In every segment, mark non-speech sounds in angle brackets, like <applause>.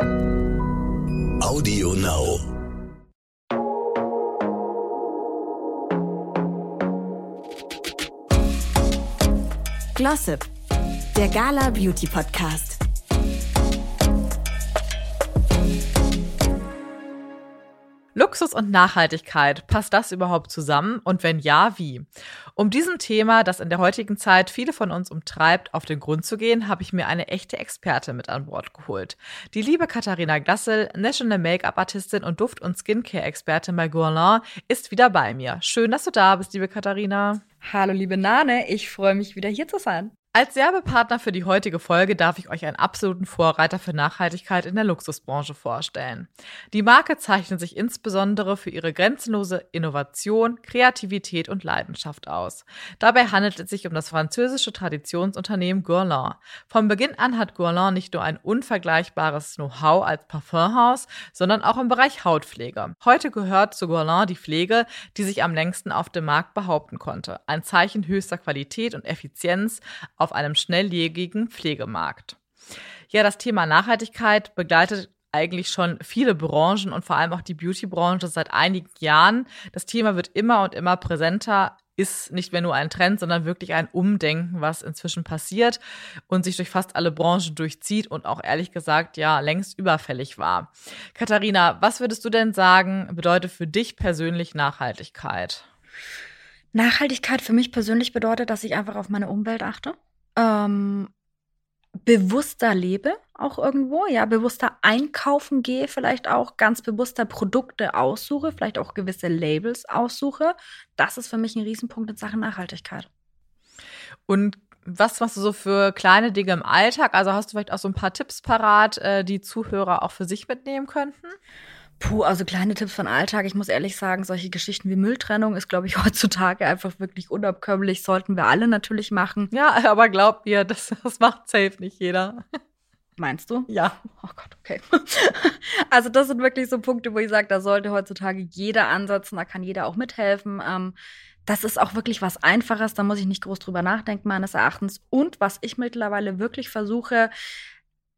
Audio Now. Glossip, der Gala Beauty Podcast. Luxus und Nachhaltigkeit, passt das überhaupt zusammen? Und wenn ja, wie? Um diesem Thema, das in der heutigen Zeit viele von uns umtreibt, auf den Grund zu gehen, habe ich mir eine echte Experte mit an Bord geholt. Die liebe Katharina Glassel, National Make-up-Artistin und Duft- und Skincare-Expertin bei Guerlain, ist wieder bei mir. Schön, dass du da bist, liebe Katharina. Hallo, liebe Nane, ich freue mich wieder hier zu sein. Als Werbepartner für die heutige Folge darf ich euch einen absoluten Vorreiter für Nachhaltigkeit in der Luxusbranche vorstellen. Die Marke zeichnet sich insbesondere für ihre grenzenlose Innovation, Kreativität und Leidenschaft aus. Dabei handelt es sich um das französische Traditionsunternehmen Guerlain. Von Beginn an hat Guerlain nicht nur ein unvergleichbares Know-how als Parfumhaus, sondern auch im Bereich Hautpflege. Heute gehört zu Guerlain die Pflege, die sich am längsten auf dem Markt behaupten konnte. Ein Zeichen höchster Qualität und Effizienz auf einem schnelllebigen Pflegemarkt. Ja, das Thema Nachhaltigkeit begleitet eigentlich schon viele Branchen und vor allem auch die Beauty-Branche seit einigen Jahren. Das Thema wird immer und immer präsenter, ist nicht mehr nur ein Trend, sondern wirklich ein Umdenken, was inzwischen passiert und sich durch fast alle Branchen durchzieht und auch ehrlich gesagt ja längst überfällig war. Katharina, was würdest du denn sagen, bedeutet für dich persönlich Nachhaltigkeit? Nachhaltigkeit für mich persönlich bedeutet, dass ich einfach auf meine Umwelt achte ähm, bewusster lebe, auch irgendwo, ja, bewusster einkaufen gehe, vielleicht auch ganz bewusster Produkte aussuche, vielleicht auch gewisse Labels aussuche. Das ist für mich ein Riesenpunkt in Sachen Nachhaltigkeit. Und was machst du so für kleine Dinge im Alltag? Also hast du vielleicht auch so ein paar Tipps parat, äh, die Zuhörer auch für sich mitnehmen könnten? Puh, also kleine Tipps von Alltag. Ich muss ehrlich sagen, solche Geschichten wie Mülltrennung ist, glaube ich, <laughs> heutzutage einfach wirklich unabkömmlich. Sollten wir alle natürlich machen. Ja, aber glaub mir, das, das macht safe nicht jeder. Meinst du? Ja. Oh Gott, okay. <laughs> Also das sind wirklich so Punkte, wo ich sage, da sollte heutzutage jeder ansetzen, da kann jeder auch mithelfen. Ähm, das ist auch wirklich was Einfaches, da muss ich nicht groß drüber nachdenken, meines Erachtens. Und was ich mittlerweile wirklich versuche,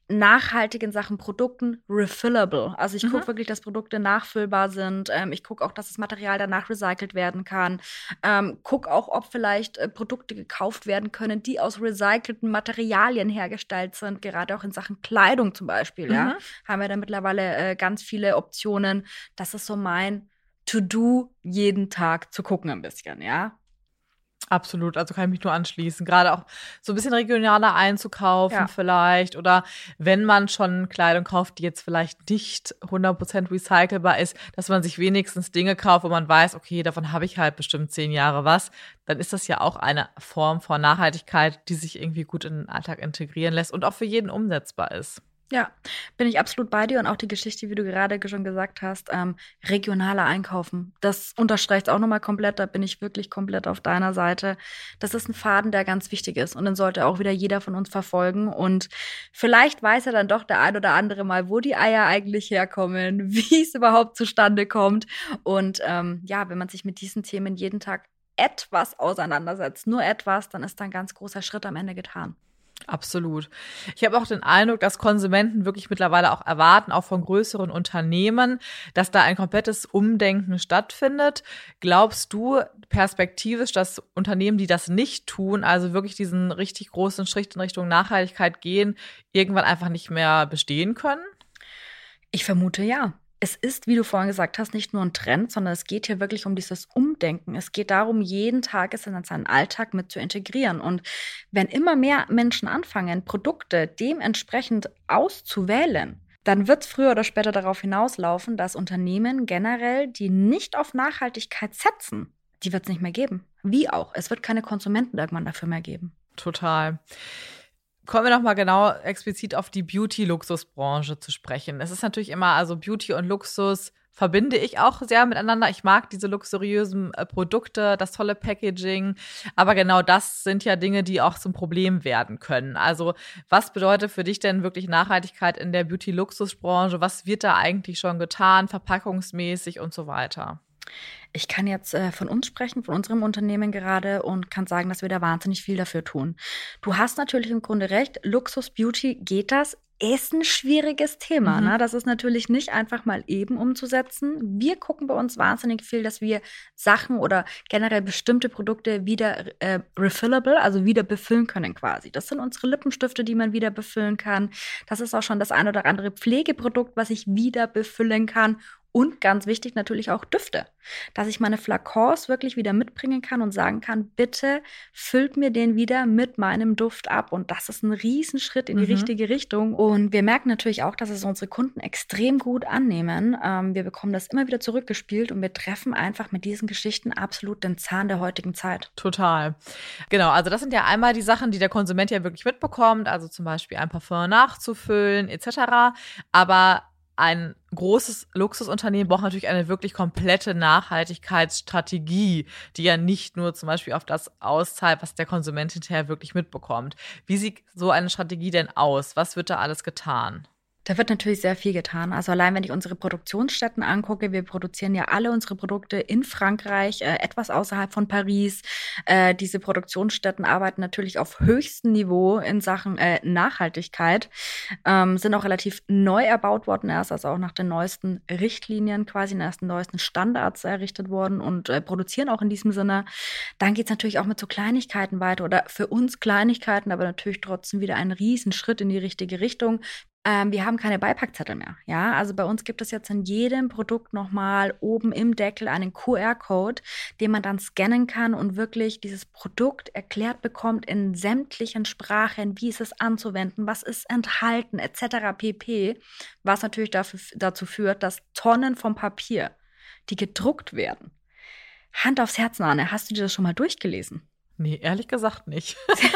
nachhaltigen Sachen, Produkten refillable. Also ich mhm. gucke wirklich, dass Produkte nachfüllbar sind. Ähm, ich gucke auch, dass das Material danach recycelt werden kann. Ähm, guck auch, ob vielleicht äh, Produkte gekauft werden können, die aus recycelten Materialien hergestellt sind. Gerade auch in Sachen Kleidung zum Beispiel. Mhm. Ja, haben wir da mittlerweile äh, ganz viele Optionen. Das ist so mein To-Do jeden Tag zu gucken ein bisschen. Ja, Absolut, also kann ich mich nur anschließen. Gerade auch so ein bisschen regionaler einzukaufen ja. vielleicht oder wenn man schon Kleidung kauft, die jetzt vielleicht nicht 100% recycelbar ist, dass man sich wenigstens Dinge kauft, wo man weiß, okay, davon habe ich halt bestimmt zehn Jahre was, dann ist das ja auch eine Form von Nachhaltigkeit, die sich irgendwie gut in den Alltag integrieren lässt und auch für jeden umsetzbar ist. Ja, bin ich absolut bei dir und auch die Geschichte, wie du gerade schon gesagt hast, ähm, regionaler Einkaufen. Das unterstreicht auch nochmal komplett, da bin ich wirklich komplett auf deiner Seite. Das ist ein Faden, der ganz wichtig ist und den sollte auch wieder jeder von uns verfolgen und vielleicht weiß er dann doch der ein oder andere mal, wo die Eier eigentlich herkommen, <laughs> wie es überhaupt zustande kommt und ähm, ja, wenn man sich mit diesen Themen jeden Tag etwas auseinandersetzt, nur etwas, dann ist da ein ganz großer Schritt am Ende getan. Absolut. Ich habe auch den Eindruck, dass Konsumenten wirklich mittlerweile auch erwarten, auch von größeren Unternehmen, dass da ein komplettes Umdenken stattfindet. Glaubst du perspektivisch, dass Unternehmen, die das nicht tun, also wirklich diesen richtig großen Schritt in Richtung Nachhaltigkeit gehen, irgendwann einfach nicht mehr bestehen können? Ich vermute ja es ist, wie du vorhin gesagt hast, nicht nur ein Trend, sondern es geht hier wirklich um dieses Umdenken. Es geht darum, jeden Tag es in seinen Alltag mit zu integrieren. Und wenn immer mehr Menschen anfangen, Produkte dementsprechend auszuwählen, dann wird es früher oder später darauf hinauslaufen, dass Unternehmen generell, die nicht auf Nachhaltigkeit setzen, die wird es nicht mehr geben. Wie auch. Es wird keine Konsumenten irgendwann dafür mehr geben. Total. Kommen wir noch mal genau explizit auf die Beauty-Luxusbranche zu sprechen. Es ist natürlich immer, also Beauty und Luxus verbinde ich auch sehr miteinander. Ich mag diese luxuriösen äh, Produkte, das tolle Packaging. Aber genau das sind ja Dinge, die auch zum Problem werden können. Also was bedeutet für dich denn wirklich Nachhaltigkeit in der Beauty-Luxusbranche? Was wird da eigentlich schon getan, verpackungsmäßig und so weiter? Ich kann jetzt äh, von uns sprechen, von unserem Unternehmen gerade und kann sagen, dass wir da wahnsinnig viel dafür tun. Du hast natürlich im Grunde recht, Luxus Beauty geht das ist ein schwieriges Thema. Mhm. Ne? Das ist natürlich nicht einfach mal eben umzusetzen. Wir gucken bei uns wahnsinnig viel, dass wir Sachen oder generell bestimmte Produkte wieder äh, refillable, also wieder befüllen können quasi. Das sind unsere Lippenstifte, die man wieder befüllen kann. Das ist auch schon das ein oder andere Pflegeprodukt, was ich wieder befüllen kann. Und ganz wichtig natürlich auch Düfte, dass ich meine Flakons wirklich wieder mitbringen kann und sagen kann, bitte füllt mir den wieder mit meinem Duft ab. Und das ist ein Riesenschritt in die Mhm. richtige Richtung. Und wir merken natürlich auch, dass es unsere Kunden extrem gut annehmen. Ähm, wir bekommen das immer wieder zurückgespielt und wir treffen einfach mit diesen Geschichten absolut den Zahn der heutigen Zeit. Total. Genau, also das sind ja einmal die Sachen, die der Konsument ja wirklich mitbekommt, also zum Beispiel ein Parfum nachzufüllen etc. Aber ein großes Luxusunternehmen braucht natürlich eine wirklich komplette Nachhaltigkeitsstrategie, die ja nicht nur zum Beispiel auf das auszahlt, was der Konsument hinterher wirklich mitbekommt. Wie sieht so eine Strategie denn aus? Was wird da alles getan? Da wird natürlich sehr viel getan. Also allein wenn ich unsere Produktionsstätten angucke, wir produzieren ja alle unsere Produkte in Frankreich, äh, etwas außerhalb von Paris. Äh, diese Produktionsstätten arbeiten natürlich auf höchstem Niveau in Sachen äh, Nachhaltigkeit, ähm, sind auch relativ neu erbaut worden erst, also auch nach den neuesten Richtlinien quasi, nach den neuesten Standards errichtet worden und äh, produzieren auch in diesem Sinne. Dann geht's natürlich auch mit so Kleinigkeiten weiter oder für uns Kleinigkeiten, aber natürlich trotzdem wieder ein Riesenschritt in die richtige Richtung. Ähm, wir haben keine Beipackzettel mehr. Ja, also bei uns gibt es jetzt in jedem Produkt nochmal oben im Deckel einen QR-Code, den man dann scannen kann und wirklich dieses Produkt erklärt bekommt in sämtlichen Sprachen, wie ist es anzuwenden, was ist enthalten, etc. pp. Was natürlich dafür, dazu führt, dass Tonnen vom Papier, die gedruckt werden, Hand aufs Herz, Arne, hast du dir das schon mal durchgelesen? Nee, ehrlich gesagt nicht. <laughs>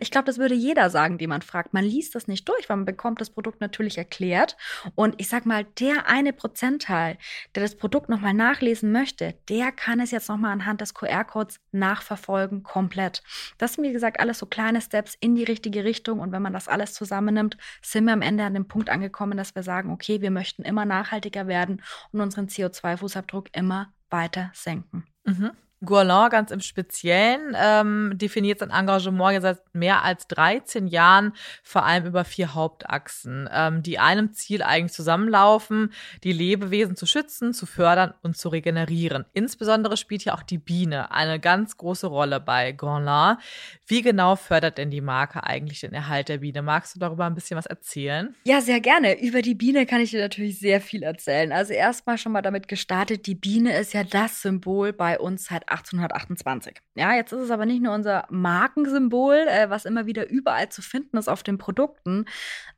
Ich glaube, das würde jeder sagen, den man fragt. Man liest das nicht durch, weil man bekommt das Produkt natürlich erklärt. Und ich sag mal, der eine Prozentteil, der das Produkt nochmal nachlesen möchte, der kann es jetzt nochmal anhand des QR-Codes nachverfolgen, komplett. Das sind, wie gesagt, alles so kleine Steps in die richtige Richtung. Und wenn man das alles zusammennimmt, sind wir am Ende an dem Punkt angekommen, dass wir sagen, okay, wir möchten immer nachhaltiger werden und unseren CO2-Fußabdruck immer weiter senken. Mhm. Gourland ganz im Speziellen ähm, definiert sein Engagement seit mehr als 13 Jahren vor allem über vier Hauptachsen, ähm, die einem Ziel eigentlich zusammenlaufen, die Lebewesen zu schützen, zu fördern und zu regenerieren. Insbesondere spielt hier auch die Biene eine ganz große Rolle bei Gourland. Wie genau fördert denn die Marke eigentlich den Erhalt der Biene? Magst du darüber ein bisschen was erzählen? Ja, sehr gerne. Über die Biene kann ich dir natürlich sehr viel erzählen. Also erstmal schon mal damit gestartet, die Biene ist ja das Symbol bei uns seit 1828. Ja, jetzt ist es aber nicht nur unser Markensymbol, äh, was immer wieder überall zu finden ist auf den Produkten,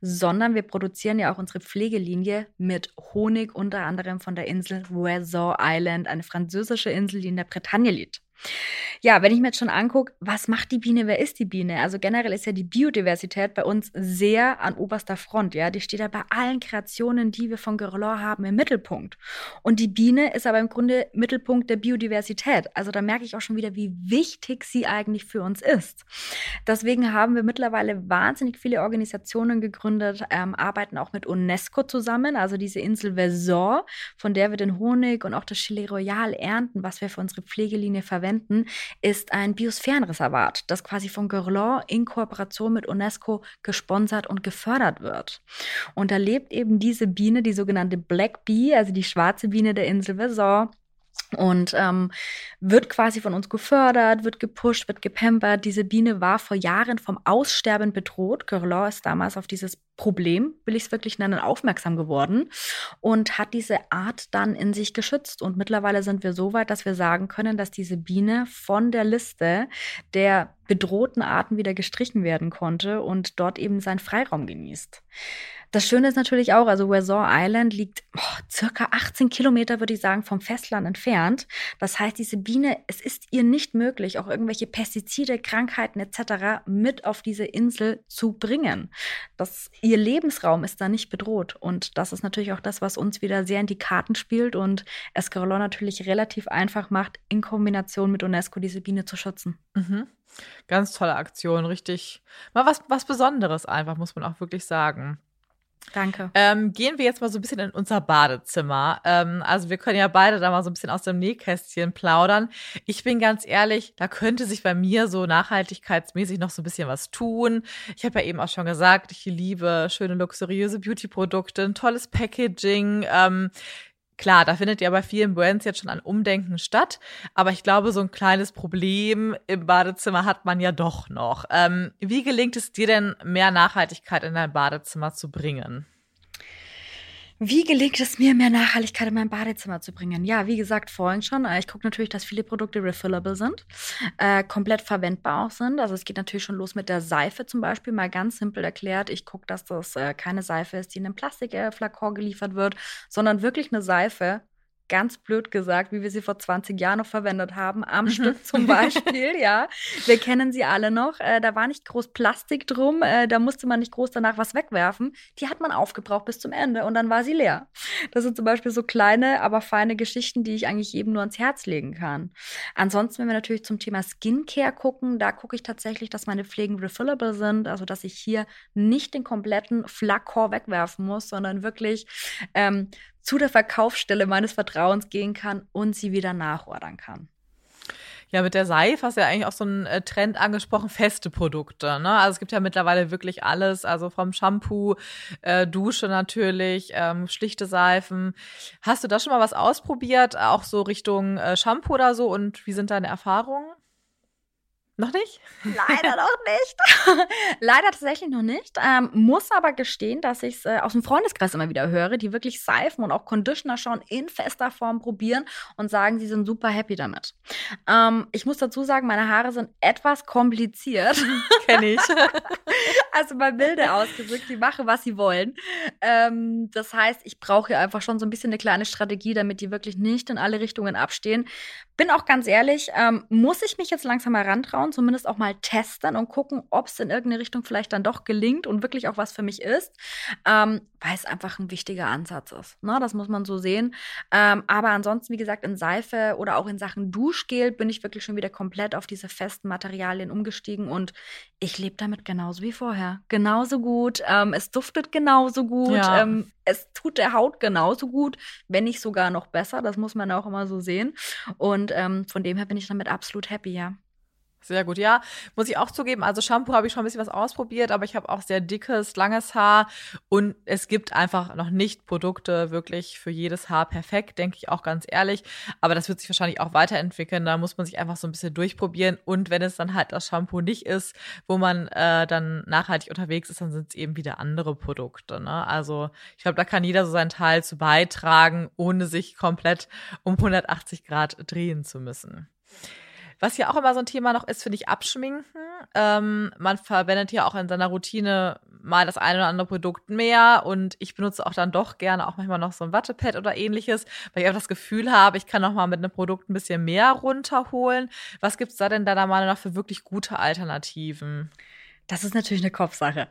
sondern wir produzieren ja auch unsere Pflegelinie mit Honig, unter anderem von der Insel Ouessant Island, eine französische Insel, die in der Bretagne liegt. Ja, wenn ich mir jetzt schon angucke, was macht die Biene, wer ist die Biene? Also generell ist ja die Biodiversität bei uns sehr an oberster Front, ja. Die steht ja bei allen Kreationen, die wir von Guerlain haben, im Mittelpunkt. Und die Biene ist aber im Grunde Mittelpunkt der Biodiversität. Also da merke ich auch schon wieder, wie wichtig sie eigentlich für uns ist. Deswegen haben wir mittlerweile wahnsinnig viele Organisationen gegründet, ähm, arbeiten auch mit UNESCO zusammen, also diese Insel Versor, von der wir den Honig und auch das Chili Royal ernten, was wir für unsere Pflegelinie verwenden ist ein Biosphärenreservat, das quasi von Guerlain in Kooperation mit UNESCO gesponsert und gefördert wird. Und da lebt eben diese Biene, die sogenannte Black Bee, also die schwarze Biene der Insel Versor, und ähm, wird quasi von uns gefördert, wird gepusht, wird gepampert. Diese Biene war vor Jahren vom Aussterben bedroht. Guerlain ist damals auf dieses Problem, will ich es wirklich nennen, aufmerksam geworden und hat diese Art dann in sich geschützt. Und mittlerweile sind wir so weit, dass wir sagen können, dass diese Biene von der Liste der bedrohten Arten wieder gestrichen werden konnte und dort eben seinen Freiraum genießt. Das Schöne ist natürlich auch, also Ouessant Island liegt oh, circa 18 Kilometer, würde ich sagen, vom Festland entfernt. Das heißt, diese Biene, es ist ihr nicht möglich, auch irgendwelche Pestizide, Krankheiten etc. mit auf diese Insel zu bringen. Das, ihr Lebensraum ist da nicht bedroht. Und das ist natürlich auch das, was uns wieder sehr in die Karten spielt und Escarolon natürlich relativ einfach macht, in Kombination mit UNESCO diese Biene zu schützen. Mhm. Ganz tolle Aktion, richtig. Mal was, was Besonderes einfach, muss man auch wirklich sagen. Danke. Ähm, gehen wir jetzt mal so ein bisschen in unser Badezimmer. Ähm, also wir können ja beide da mal so ein bisschen aus dem Nähkästchen plaudern. Ich bin ganz ehrlich, da könnte sich bei mir so nachhaltigkeitsmäßig noch so ein bisschen was tun. Ich habe ja eben auch schon gesagt, ich liebe schöne luxuriöse Beauty-Produkte, ein tolles Packaging. Ähm, Klar, da findet ja bei vielen Brands jetzt schon ein Umdenken statt, aber ich glaube, so ein kleines Problem im Badezimmer hat man ja doch noch. Ähm, wie gelingt es dir denn, mehr Nachhaltigkeit in dein Badezimmer zu bringen? Wie gelingt es mir, mehr Nachhaltigkeit in mein Badezimmer zu bringen? Ja, wie gesagt, vorhin schon. äh, Ich gucke natürlich, dass viele Produkte refillable sind, äh, komplett verwendbar auch sind. Also es geht natürlich schon los mit der Seife zum Beispiel, mal ganz simpel erklärt. Ich gucke, dass das äh, keine Seife ist, die in einem Plastikflakon geliefert wird, sondern wirklich eine Seife, ganz blöd gesagt, wie wir sie vor 20 Jahren noch verwendet haben, am Stück zum Beispiel, ja. Wir kennen sie alle noch. Äh, da war nicht groß Plastik drum, äh, da musste man nicht groß danach was wegwerfen. Die hat man aufgebraucht bis zum Ende und dann war sie leer. Das sind zum Beispiel so kleine, aber feine Geschichten, die ich eigentlich jedem nur ans Herz legen kann. Ansonsten, wenn wir natürlich zum Thema Skincare gucken, da gucke ich tatsächlich, dass meine Pflegen refillable sind, also dass ich hier nicht den kompletten Flakor wegwerfen muss, sondern wirklich ähm, zu der Verkaufsstelle meines Vertrauens gehen kann und sie wieder nachordern kann. Ja, mit der Seife hast du ja eigentlich auch so einen äh, Trend angesprochen, feste Produkte. Ne? Also es gibt ja mittlerweile wirklich alles, also vom Shampoo, äh, Dusche natürlich, ähm, schlichte Seifen. Hast du da schon mal was ausprobiert, auch so Richtung äh, Shampoo oder so? Und wie sind deine Erfahrungen? Noch nicht? Leider noch <laughs> nicht. <laughs> Leider tatsächlich noch nicht. Ähm, muss aber gestehen, dass ich es äh, aus dem Freundeskreis immer wieder höre, die wirklich Seifen und auch Conditioner schon in fester Form probieren und sagen, sie sind super happy damit. Ähm, ich muss dazu sagen, meine Haare sind etwas kompliziert. Kenn ich. <laughs> also mal milde ausgedrückt, die machen, was sie wollen. Ähm, das heißt, ich brauche hier einfach schon so ein bisschen eine kleine Strategie, damit die wirklich nicht in alle Richtungen abstehen. Bin auch ganz ehrlich, ähm, muss ich mich jetzt langsam herantrauen, zumindest auch mal testen und gucken, ob es in irgendeine Richtung vielleicht dann doch gelingt und wirklich auch was für mich ist, ähm, weil es einfach ein wichtiger Ansatz ist. Ne? Das muss man so sehen. Ähm, aber ansonsten, wie gesagt, in Seife oder auch in Sachen Duschgel bin ich wirklich schon wieder komplett auf diese festen Materialien umgestiegen und ich lebe damit genauso wie vorher. Genauso gut. Ähm, es duftet genauso gut. Ja. Ähm, es tut der Haut genauso gut, wenn nicht sogar noch besser. Das muss man auch immer so sehen. Und ähm, von dem her bin ich damit absolut happy, ja. Sehr gut, ja. Muss ich auch zugeben, also Shampoo habe ich schon ein bisschen was ausprobiert, aber ich habe auch sehr dickes, langes Haar und es gibt einfach noch nicht Produkte wirklich für jedes Haar perfekt, denke ich auch ganz ehrlich. Aber das wird sich wahrscheinlich auch weiterentwickeln. Da muss man sich einfach so ein bisschen durchprobieren und wenn es dann halt das Shampoo nicht ist, wo man äh, dann nachhaltig unterwegs ist, dann sind es eben wieder andere Produkte. Ne? Also ich glaube, da kann jeder so seinen Teil zu beitragen, ohne sich komplett um 180 Grad drehen zu müssen. Was ja auch immer so ein Thema noch ist, finde ich, Abschminken. Ähm, man verwendet ja auch in seiner Routine mal das eine oder andere Produkt mehr und ich benutze auch dann doch gerne auch manchmal noch so ein Wattepad oder ähnliches, weil ich einfach das Gefühl habe, ich kann noch mal mit einem Produkt ein bisschen mehr runterholen. Was gibt's da denn deiner Meinung nach für wirklich gute Alternativen? Das ist natürlich eine Kopfsache.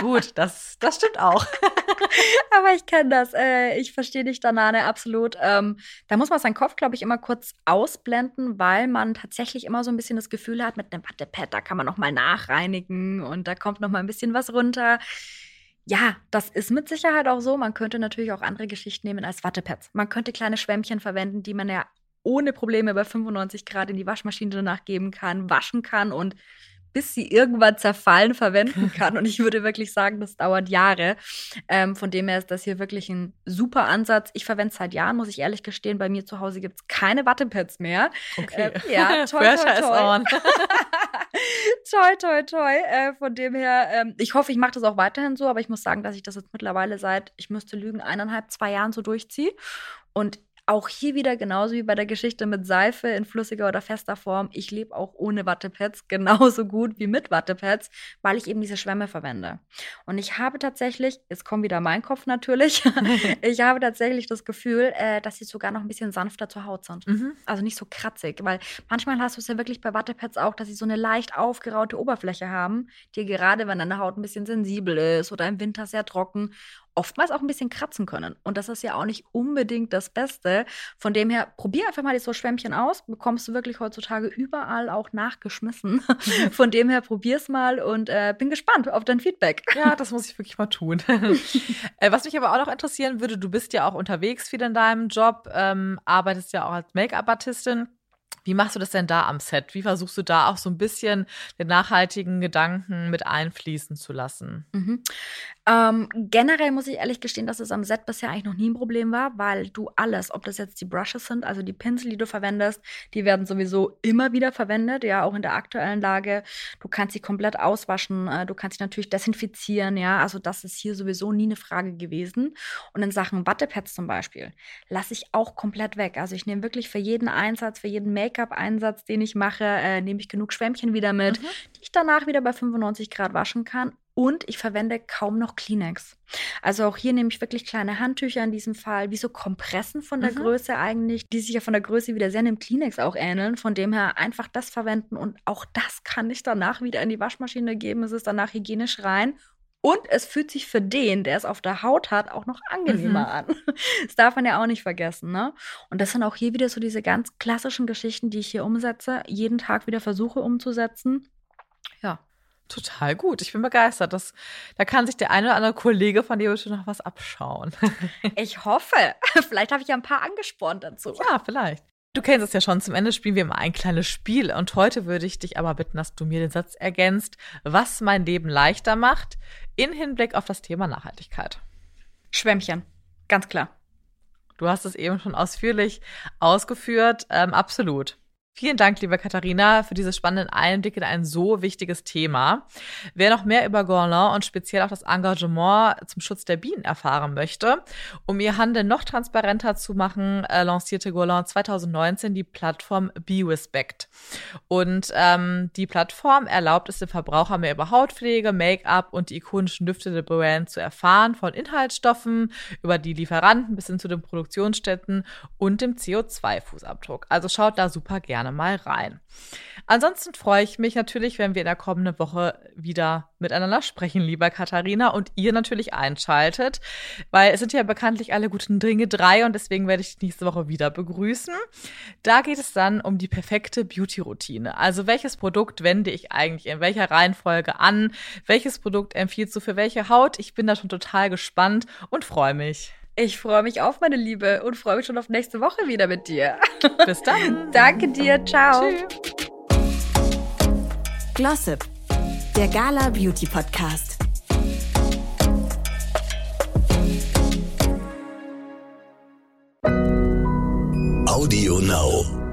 Gut, das, das stimmt auch. <laughs> <laughs> Aber ich kenne das. Äh, ich verstehe dich, Danane, absolut. Ähm, da muss man seinen Kopf, glaube ich, immer kurz ausblenden, weil man tatsächlich immer so ein bisschen das Gefühl hat, mit einem Wattepad, da kann man noch mal nachreinigen und da kommt noch mal ein bisschen was runter. Ja, das ist mit Sicherheit auch so. Man könnte natürlich auch andere Geschichten nehmen als Wattepads. Man könnte kleine Schwämmchen verwenden, die man ja ohne Probleme bei 95 Grad in die Waschmaschine danach geben kann, waschen kann und bis sie irgendwann zerfallen verwenden <laughs> kann. Und ich würde wirklich sagen, das dauert Jahre. Ähm, von dem her ist das hier wirklich ein super Ansatz. Ich verwende es seit Jahren, muss ich ehrlich gestehen. Bei mir zu Hause gibt es keine Wattepads mehr. Okay. Äh, ja, <laughs> toll, is toll. on. toi, toi, toi. Äh, von dem her, ähm, ich hoffe, ich mache das auch weiterhin so, aber ich muss sagen, dass ich das jetzt mittlerweile seit, ich müsste lügen, eineinhalb, zwei Jahren so durchziehe. Und auch hier wieder genauso wie bei der Geschichte mit Seife in flüssiger oder fester Form. Ich lebe auch ohne Wattepads <laughs> genauso gut wie mit Wattepads, weil ich eben diese Schwämme verwende. Und ich habe tatsächlich, jetzt kommt wieder mein Kopf natürlich, <laughs> ich habe tatsächlich das Gefühl, äh, dass sie sogar noch ein bisschen sanfter zur Haut sind. Mhm. Also nicht so kratzig, weil manchmal hast du es ja wirklich bei Wattepads auch, dass sie so eine leicht aufgeraute Oberfläche haben, die gerade, wenn deine Haut ein bisschen sensibel ist oder im Winter sehr trocken, oftmals auch ein bisschen kratzen können. Und das ist ja auch nicht unbedingt das Beste. Von dem her, probier einfach mal so Schwämmchen aus. Bekommst du wirklich heutzutage überall auch nachgeschmissen. <laughs> Von dem her, probier's mal und äh, bin gespannt auf dein Feedback. Ja, das muss ich wirklich mal tun. <laughs> äh, was mich aber auch noch interessieren würde, du bist ja auch unterwegs viel in deinem Job, ähm, arbeitest ja auch als Make-up-Artistin. Wie machst du das denn da am Set? Wie versuchst du da auch so ein bisschen den nachhaltigen Gedanken mit einfließen zu lassen? Mhm. Ähm, generell muss ich ehrlich gestehen, dass es am Set bisher eigentlich noch nie ein Problem war, weil du alles, ob das jetzt die Brushes sind, also die Pinsel, die du verwendest, die werden sowieso immer wieder verwendet, ja, auch in der aktuellen Lage. Du kannst sie komplett auswaschen, äh, du kannst sie natürlich desinfizieren, ja, also das ist hier sowieso nie eine Frage gewesen. Und in Sachen Wattepads zum Beispiel lasse ich auch komplett weg. Also ich nehme wirklich für jeden Einsatz, für jeden Make-up-Einsatz, den ich mache, äh, nehme ich genug Schwämmchen wieder mit, mhm. die ich danach wieder bei 95 Grad waschen kann und ich verwende kaum noch Kleenex. Also auch hier nehme ich wirklich kleine Handtücher in diesem Fall, wie so Kompressen von der mhm. Größe eigentlich, die sich ja von der Größe wieder sehr einem Kleenex auch ähneln. Von dem her einfach das verwenden und auch das kann ich danach wieder in die Waschmaschine geben. Es ist danach hygienisch rein und es fühlt sich für den, der es auf der Haut hat, auch noch angenehmer mhm. an. <laughs> Das darf man ja auch nicht vergessen, ne? Und das sind auch hier wieder so diese ganz klassischen Geschichten, die ich hier umsetze, jeden Tag wieder versuche umzusetzen. Ja, Total gut. Ich bin begeistert. Das, da kann sich der eine oder andere Kollege von dir bestimmt noch was abschauen. ich hoffe. <laughs> Vielleicht habe ich ja ein paar angespornt dazu. Ja, vielleicht. Du kennst es ja schon, zum Ende spielen wir immer ein kleines Spiel und heute würde ich dich aber bitten, dass du mir den Satz ergänzt, was mein Leben leichter macht, in Hinblick auf das Thema Nachhaltigkeit. Schwämmchen, ganz klar. Du hast es eben schon ausführlich ausgeführt, ähm, absolut. Vielen Dank, liebe Katharina, für diese spannenden Einblicke in ein so wichtiges Thema. Wer noch mehr über Gourland und speziell auch das Engagement zum Schutz der Bienen erfahren möchte, um ihr Handeln noch transparenter zu machen, äh, lancierte Gourland 2019 die Plattform BeRespect. Und ähm, die Plattform erlaubt es dem Verbraucher mehr über Hautpflege, Make-up und die ikonischen Düfte der Brand zu erfahren, von Inhaltsstoffen über die Lieferanten bis hin zu den Produktionsstätten und dem CO2-Fußabdruck. Also schaut da super gerne gerne mal rein. Ansonsten freue ich mich natürlich, wenn wir in der kommenden Woche wieder miteinander sprechen, lieber Katharina, und ihr natürlich einschaltet, weil es sind ja bekanntlich alle guten Dinge drei und deswegen werde ich nächste Woche wieder begrüßen. Da geht es dann um die perfekte Beauty-Routine. Also welches Produkt wende ich eigentlich in welcher Reihenfolge an? Welches Produkt empfiehlst du für welche Haut? Ich bin da schon total gespannt und freue mich. Ich freue mich auf, meine Liebe, und freue mich schon auf nächste Woche wieder mit dir. <laughs> Bis dann. <laughs> Danke dir. Ciao. Tschüss. Glossip, der Gala Beauty Podcast. Audio Now.